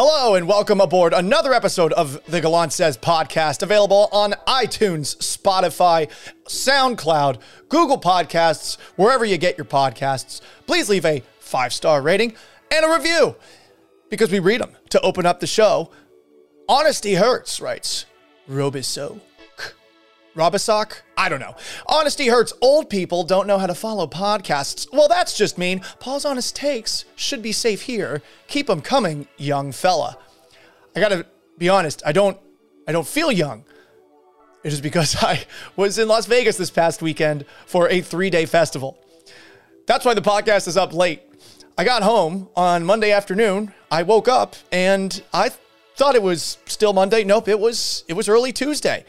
Hello and welcome aboard another episode of the Gallant Says podcast, available on iTunes, Spotify, SoundCloud, Google Podcasts, wherever you get your podcasts. Please leave a five star rating and a review because we read them to open up the show. Honesty hurts, writes Robiso. Robisock? I don't know. Honesty hurts. Old people don't know how to follow podcasts. Well, that's just mean. Paul's honest takes should be safe here. Keep them coming, young fella. I gotta be honest. I don't. I don't feel young. It is because I was in Las Vegas this past weekend for a three-day festival. That's why the podcast is up late. I got home on Monday afternoon. I woke up and I thought it was still Monday. Nope, it was it was early Tuesday.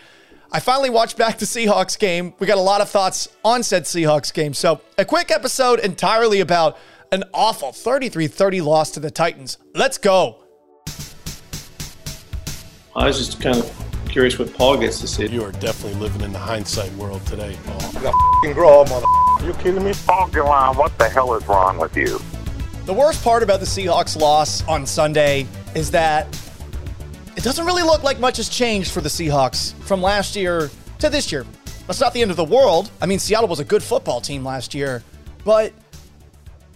I finally watched back the Seahawks game. We got a lot of thoughts on said Seahawks game. So, a quick episode entirely about an awful 33 30 loss to the Titans. Let's go. I was just kind of curious what Paul gets to say. You are definitely living in the hindsight world today, Paul. You got f***ing grow up, mother. You kidding me? Paul Gallant, what the hell is wrong with you? The worst part about the Seahawks loss on Sunday is that it doesn't really look like much has changed for the Seahawks from last year to this year. That's not the end of the world. I mean, Seattle was a good football team last year, but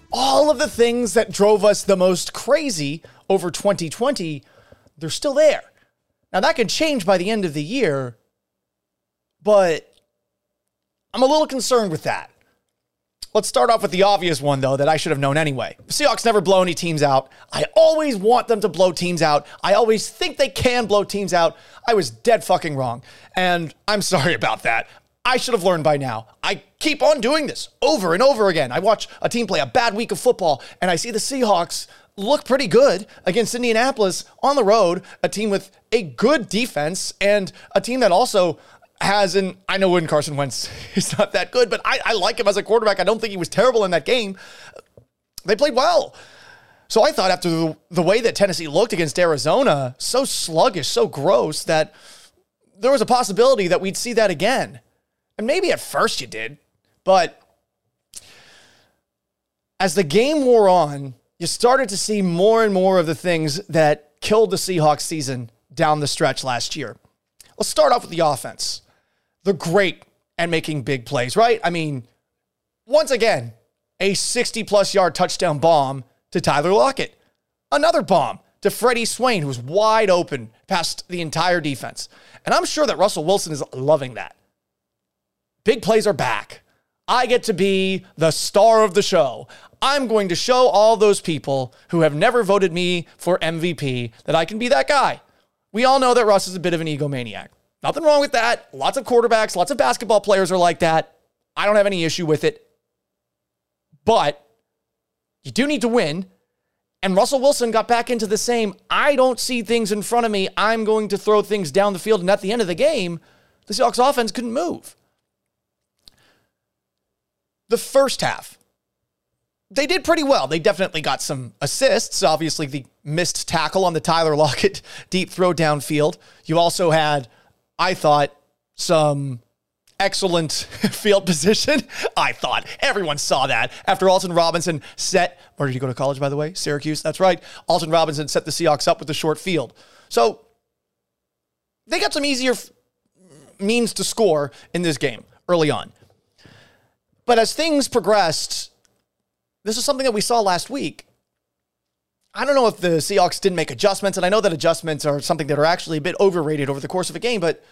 all of the things that drove us the most crazy over 2020, they're still there. Now, that could change by the end of the year, but I'm a little concerned with that. Let's start off with the obvious one, though, that I should have known anyway. The Seahawks never blow any teams out. I always want them to blow teams out. I always think they can blow teams out. I was dead fucking wrong. And I'm sorry about that. I should have learned by now. I keep on doing this over and over again. I watch a team play a bad week of football, and I see the Seahawks look pretty good against Indianapolis on the road, a team with a good defense and a team that also has an I know when Carson Wentz is not that good, but I, I like him as a quarterback. I don't think he was terrible in that game. They played well. So I thought after the, the way that Tennessee looked against Arizona, so sluggish, so gross, that there was a possibility that we'd see that again. And maybe at first you did, but as the game wore on, you started to see more and more of the things that killed the Seahawks season down the stretch last year. Let's start off with the offense. They're great at making big plays, right? I mean, once again, a 60 plus yard touchdown bomb to Tyler Lockett. Another bomb to Freddie Swain, who was wide open past the entire defense. And I'm sure that Russell Wilson is loving that. Big plays are back. I get to be the star of the show. I'm going to show all those people who have never voted me for MVP that I can be that guy. We all know that Russ is a bit of an egomaniac. Nothing wrong with that. Lots of quarterbacks, lots of basketball players are like that. I don't have any issue with it. But you do need to win. And Russell Wilson got back into the same I don't see things in front of me. I'm going to throw things down the field. And at the end of the game, the Seahawks offense couldn't move. The first half, they did pretty well. They definitely got some assists. Obviously, the missed tackle on the Tyler Lockett deep throw downfield. You also had, I thought, some excellent field position. I thought everyone saw that after Alton Robinson set. Where did he go to college, by the way? Syracuse. That's right. Alton Robinson set the Seahawks up with the short field. So they got some easier f- means to score in this game early on. But as things progressed, this is something that we saw last week. I don't know if the Seahawks didn't make adjustments, and I know that adjustments are something that are actually a bit overrated over the course of a game, but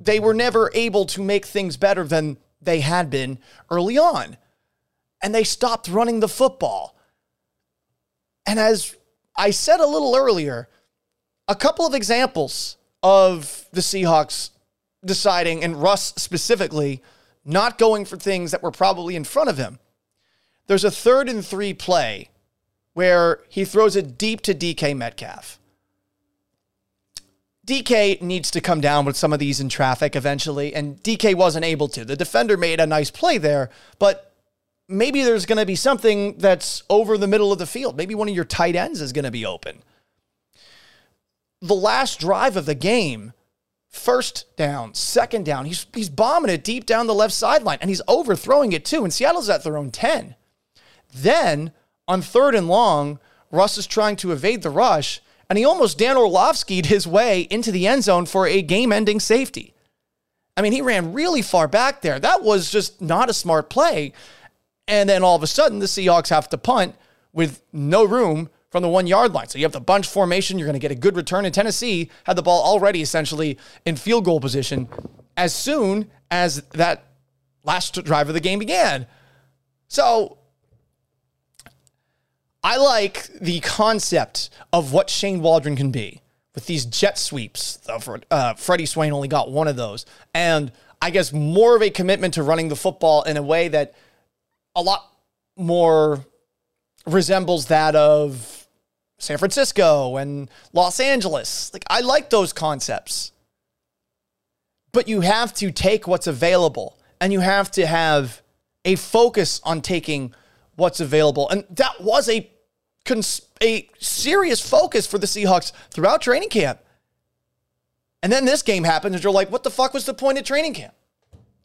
they were never able to make things better than they had been early on. And they stopped running the football. And as I said a little earlier, a couple of examples of the Seahawks deciding, and Russ specifically, not going for things that were probably in front of him. There's a third and three play where he throws it deep to DK Metcalf. DK needs to come down with some of these in traffic eventually, and DK wasn't able to. The defender made a nice play there, but maybe there's going to be something that's over the middle of the field. Maybe one of your tight ends is going to be open. The last drive of the game, first down, second down, he's, he's bombing it deep down the left sideline, and he's overthrowing it too, and Seattle's at their own 10. Then on third and long, Russ is trying to evade the rush, and he almost Dan Orlovsky'd his way into the end zone for a game ending safety. I mean, he ran really far back there. That was just not a smart play. And then all of a sudden, the Seahawks have to punt with no room from the one yard line. So you have the bunch formation. You're going to get a good return. And Tennessee had the ball already essentially in field goal position as soon as that last drive of the game began. So I like the concept of what Shane Waldron can be with these jet sweeps. Uh, Freddie Swain only got one of those. And I guess more of a commitment to running the football in a way that a lot more resembles that of San Francisco and Los Angeles. Like, I like those concepts. But you have to take what's available and you have to have a focus on taking what's available. And that was a cons- a serious focus for the Seahawks throughout training camp. And then this game happens, and you're like, what the fuck was the point of training camp?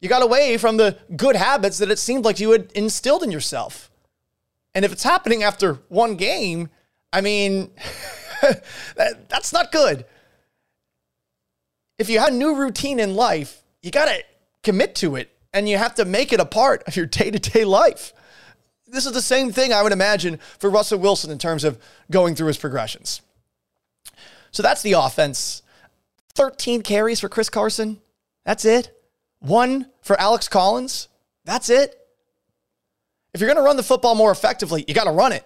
You got away from the good habits that it seemed like you had instilled in yourself. And if it's happening after one game, I mean, that, that's not good. If you have a new routine in life, you got to commit to it and you have to make it a part of your day to day life. This is the same thing I would imagine for Russell Wilson in terms of going through his progressions. So that's the offense. 13 carries for Chris Carson. That's it. One for Alex Collins. That's it. If you're going to run the football more effectively, you got to run it.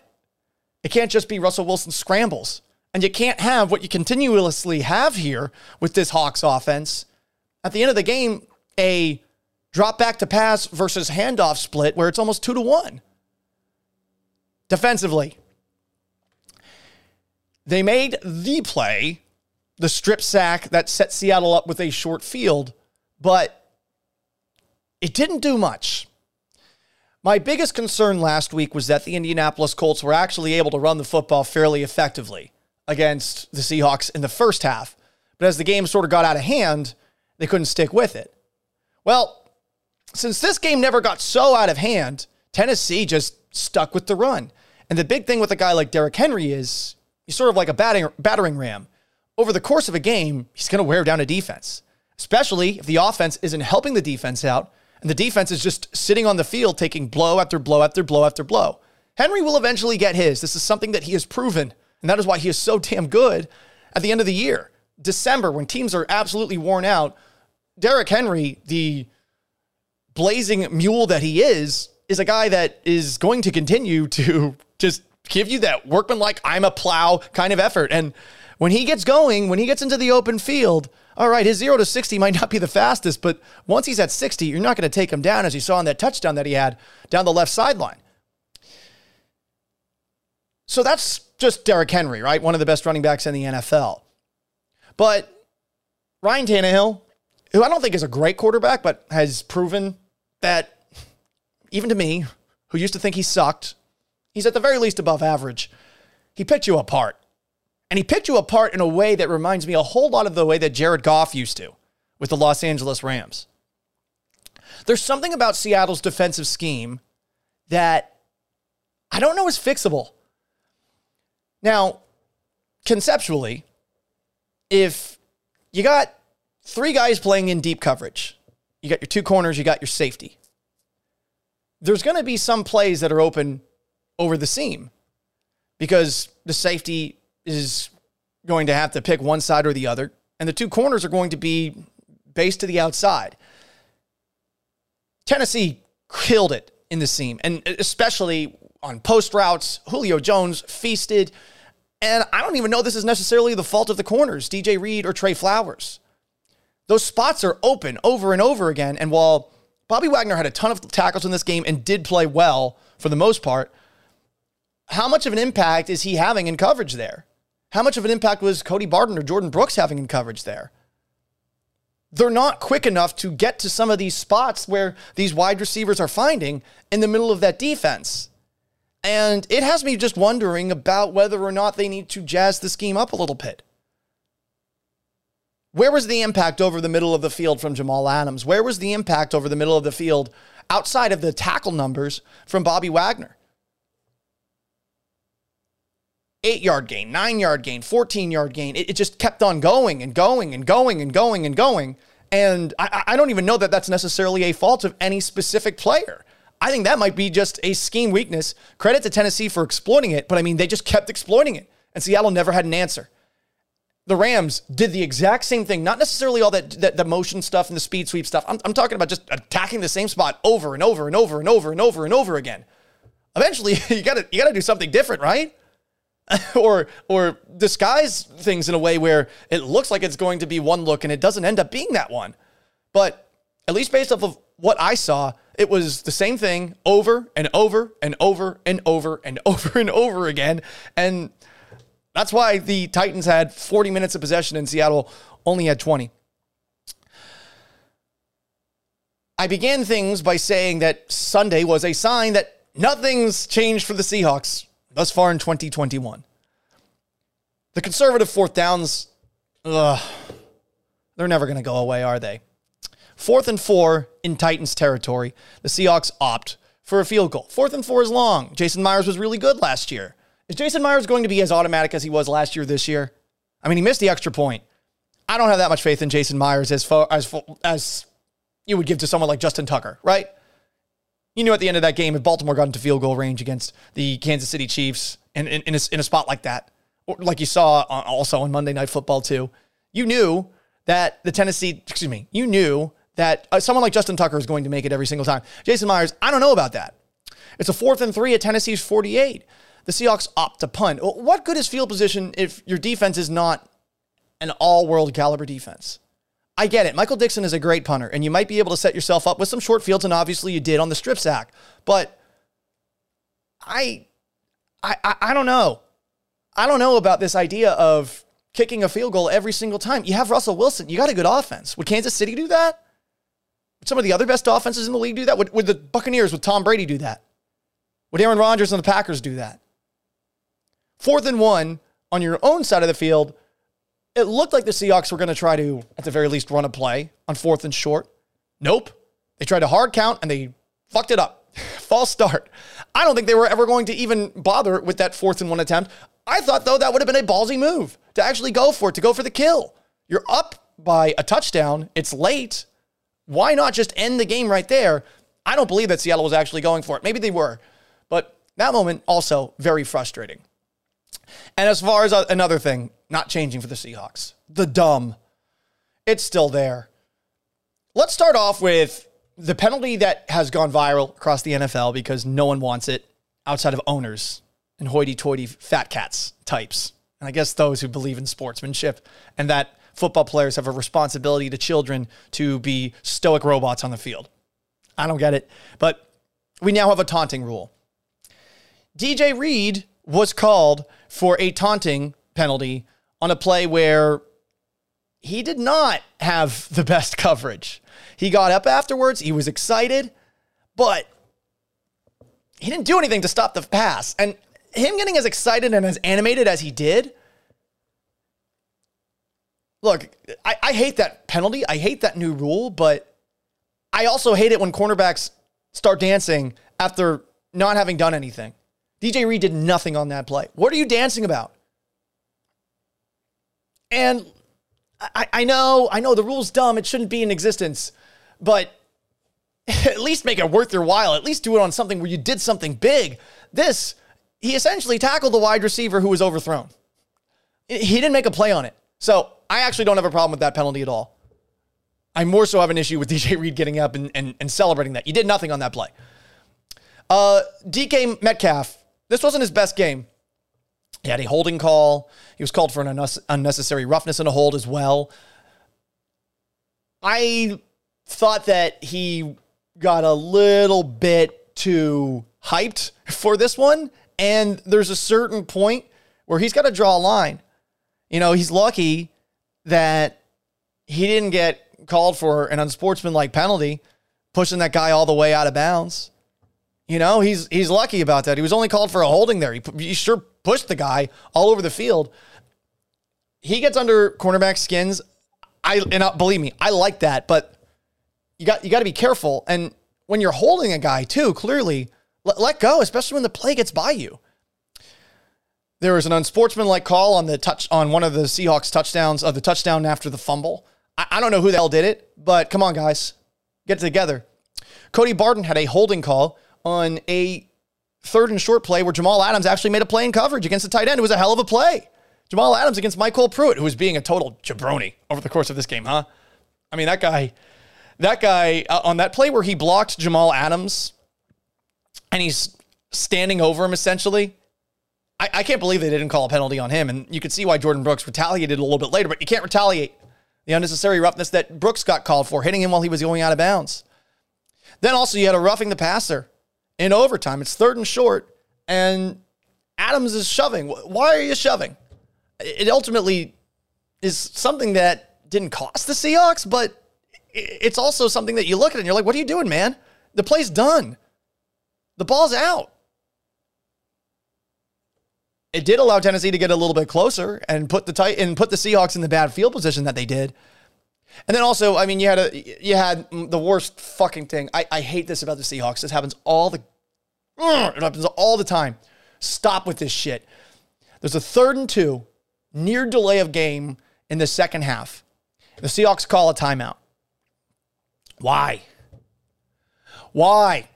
It can't just be Russell Wilson scrambles. And you can't have what you continuously have here with this Hawks offense. At the end of the game, a drop back to pass versus handoff split where it's almost two to one. Defensively, they made the play, the strip sack that set Seattle up with a short field, but it didn't do much. My biggest concern last week was that the Indianapolis Colts were actually able to run the football fairly effectively against the Seahawks in the first half. But as the game sort of got out of hand, they couldn't stick with it. Well, since this game never got so out of hand, Tennessee just stuck with the run. And the big thing with a guy like Derrick Henry is he's sort of like a batting, battering ram. Over the course of a game, he's going to wear down a defense, especially if the offense isn't helping the defense out and the defense is just sitting on the field taking blow after blow after blow after blow. Henry will eventually get his. This is something that he has proven, and that is why he is so damn good at the end of the year. December, when teams are absolutely worn out, Derrick Henry, the blazing mule that he is, is a guy that is going to continue to just give you that workman like I'm a plow kind of effort. And when he gets going, when he gets into the open field, all right, his zero to 60 might not be the fastest, but once he's at 60, you're not going to take him down as you saw in that touchdown that he had down the left sideline. So that's just Derrick Henry, right? One of the best running backs in the NFL. But Ryan Tannehill, who I don't think is a great quarterback, but has proven that even to me, who used to think he sucked, he's at the very least above average. He picked you apart. And he picked you apart in a way that reminds me a whole lot of the way that Jared Goff used to with the Los Angeles Rams. There's something about Seattle's defensive scheme that I don't know is fixable. Now, conceptually, if you got three guys playing in deep coverage, you got your two corners, you got your safety. There's going to be some plays that are open over the seam because the safety is going to have to pick one side or the other, and the two corners are going to be based to the outside. Tennessee killed it in the seam, and especially on post routes. Julio Jones feasted. And I don't even know this is necessarily the fault of the corners, DJ Reed or Tre Flowers. Those spots are open over and over again. And while Bobby Wagner had a ton of tackles in this game and did play well for the most part, how much of an impact is he having in coverage there? How much of an impact was Cody Barton or Jordyn Brooks having in coverage there? They're not quick enough to get to some of these spots where these wide receivers are finding in the middle of that defense. And it has me just wondering about whether or not they need to jazz the scheme up a little bit. Where was the impact over the middle of the field from Jamal Adams? Where was the impact over the middle of the field outside of the tackle numbers from Bobby Wagner? eight yard gain, nine yard gain, 14 yard gain. It, it just kept on going and going and going and going and going. And I, I don't even know that that's necessarily a fault of any specific player. I think that might be just a scheme weakness. Credit to Tennessee for exploiting it, but I mean, they just kept exploiting it. And Seattle never had an answer. The Rams did the exact same thing, not necessarily all that, that the motion stuff and the speed sweep stuff. I'm, I'm talking about just attacking the same spot over and over and over and over and over and over again. Eventually, you gotta you gotta do something different, right? or or disguise things in a way where it looks like it's going to be one look and it doesn't end up being that one. But at least based off of what I saw, it was the same thing over and over and over and over and over and over again. And that's why the Titans had 40 minutes of possession and Seattle only had 20. I began things by saying that Sunday was a sign that nothing's changed for the Seahawks thus far in 2021. The conservative fourth downs, ugh, they're never going to go away, are they? Fourth and four in Titans territory. The Seahawks opt for a field goal. Fourth and four is long. Jason Myers was really good last year. Is Jason Myers going to be as automatic as he was last year this year? I mean, he missed the extra point. I don't have that much faith in Jason Myers as far as as you would give to someone like Justin Tucker, right? You knew at the end of that game, if Baltimore got into field goal range against the Kansas City Chiefs in, in, in, a, in a spot like that, or like you saw also on Monday Night Football too, you knew that the Tennessee, excuse me, you knew that uh, someone like Justin Tucker is going to make it every single time. Jason Myers, I don't know about that. It's a fourth and three at Tennessee's 48. The Seahawks opt to punt. What good is field position if your defense is not an all world caliber defense? I get it. Michael Dickson is a great punter, and you might be able to set yourself up with some short fields, and obviously you did on the strip sack. But I, I, I don't know. I don't know about this idea of kicking a field goal every single time. You have Russell Wilson. You got a good offense. Would Kansas City do that? Would some of the other best offenses in the league do that? Would, would the Buccaneers with Tom Brady do that? Would Aaron Rodgers and the Packers do that? Fourth and one on your own side of the field it looked like the Seahawks were going to try to, at the very least, run a play on fourth and short. Nope. They tried a hard count and they fucked it up. False start. I don't think they were ever going to even bother with that fourth and one attempt. I thought, though, that would have been a ballsy move to actually go for it, to go for the kill. You're up by a touchdown. It's late. Why not just end the game right there? I don't believe that Seattle was actually going for it. Maybe they were. But that moment also very frustrating. And as far as another thing, not changing for the Seahawks, the dumb, it's still there. Let's start off with the penalty that has gone viral across the NFL because no one wants it outside of owners and hoity toity fat cats types. And I guess those who believe in sportsmanship and that football players have a responsibility to children to be stoic robots on the field. I don't get it. But we now have a taunting rule. DJ Reed was called for a taunting penalty on a play where he did not have the best coverage. He got up afterwards, he was excited, but he didn't do anything to stop the pass. And him getting as excited and as animated as he did, look, I, I hate that penalty. I hate that new rule, but I also hate it when cornerbacks start dancing after not having done anything. DJ Reed did nothing on that play. What are you dancing about? And I, I know, I know the rule's dumb. It shouldn't be in existence, but at least make it worth your while. At least do it on something where you did something big. This, he essentially tackled the wide receiver who was overthrown. He didn't make a play on it. So I actually don't have a problem with that penalty at all. I more so have an issue with DJ Reed getting up and, and, and celebrating that. You did nothing on that play. Uh, DK Metcalf this wasn't his best game. He had a holding call. He was called for an unnecessary roughness and a hold as well. I thought that he got a little bit too hyped for this one. And there's a certain point where he's got to draw a line. You know, he's lucky that he didn't get called for an unsportsmanlike penalty, pushing that guy all the way out of bounds. You know, he's he's lucky about that. He was only called for a holding there. He, he sure pushed the guy all over the field. He gets under cornerback skins. I and I, believe me, I like that, but you got you got to be careful. And when you're holding a guy too, clearly let, let go, especially when the play gets by you. There was an unsportsmanlike call on the touch on one of the Seahawks touchdowns of the touchdown after the fumble. I, I don't know who the hell did it, but come on, guys, get together. Cody Barton had a holding call on a third and short play where Jamal Adams actually made a play in coverage against the tight end. It was a hell of a play. Jamal Adams against MyCole Pruitt, who was being a total jabroni over the course of this game, huh? I mean, that guy, that guy uh, on that play where he blocked Jamal Adams and he's standing over him essentially. I, I can't believe they didn't call a penalty on him. And you can see why Jordyn Brooks retaliated a little bit later, but you can't retaliate the unnecessary roughness that Brooks got called for, hitting him while he was going out of bounds. Then also, you had a roughing the passer in overtime. It's third and short, and Adams is shoving. Why are you shoving? It ultimately is something that didn't cost the Seahawks, but it's also something that you look at and you're like, what are you doing, man? The play's done. The ball's out. It did allow Tennessee to get a little bit closer and put the tight and put the Seahawks in the bad field position that they did. And then also, I mean, you had a you had the worst fucking thing. I, I hate this about the Seahawks. This happens all the it happens all the time. Stop with this shit. There's a third and two, near delay of game in the second half. The Seahawks call a timeout. Why? Why?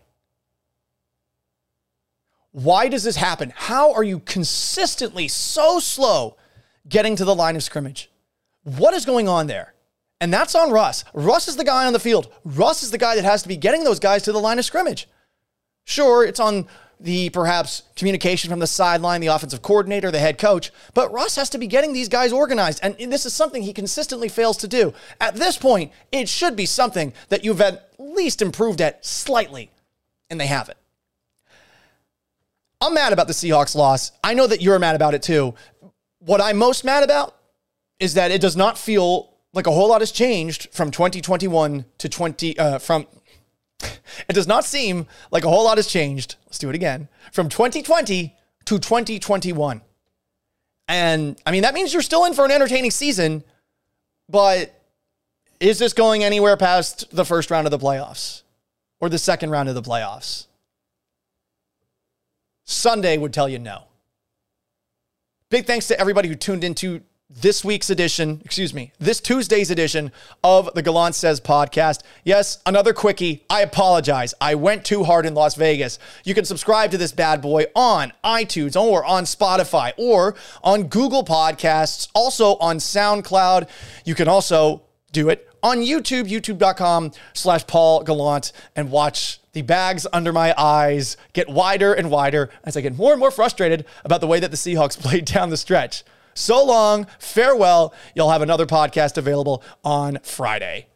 Why does this happen? How are you consistently so slow getting to the line of scrimmage? What is going on there? And that's on Russ. Russ is the guy on the field. Russ is the guy that has to be getting those guys to the line of scrimmage. Sure, it's on the perhaps communication from the sideline, the offensive coordinator, the head coach, but Russ has to be getting these guys organized. And this is something he consistently fails to do. At this point, it should be something that you've at least improved at slightly, and they haven't. I'm mad about the Seahawks loss. I know that you're mad about it too. What I'm most mad about is that it does not feel like a whole lot has changed from 2021 to 20 uh, from it does not seem like a whole lot has changed. Let's do it again. From 2020 to 2021. And I mean that means you're still in for an entertaining season, but is this going anywhere past the first round of the playoffs or the second round of the playoffs? Sunday would tell you no. Big thanks to everybody who tuned into this week's edition, excuse me, this Tuesday's edition of the Gallant Says podcast. Yes, another quickie. I apologize. I went too hard in Las Vegas. You can subscribe to this bad boy on iTunes or on Spotify or on Google Podcasts, also on SoundCloud. You can also do it on YouTube, youtube.com slash Paul Gallant, and watch the bags under my eyes get wider and wider as I get more and more frustrated about the way that the Seahawks played down the stretch. So long, farewell. You'll have another podcast available on Friday.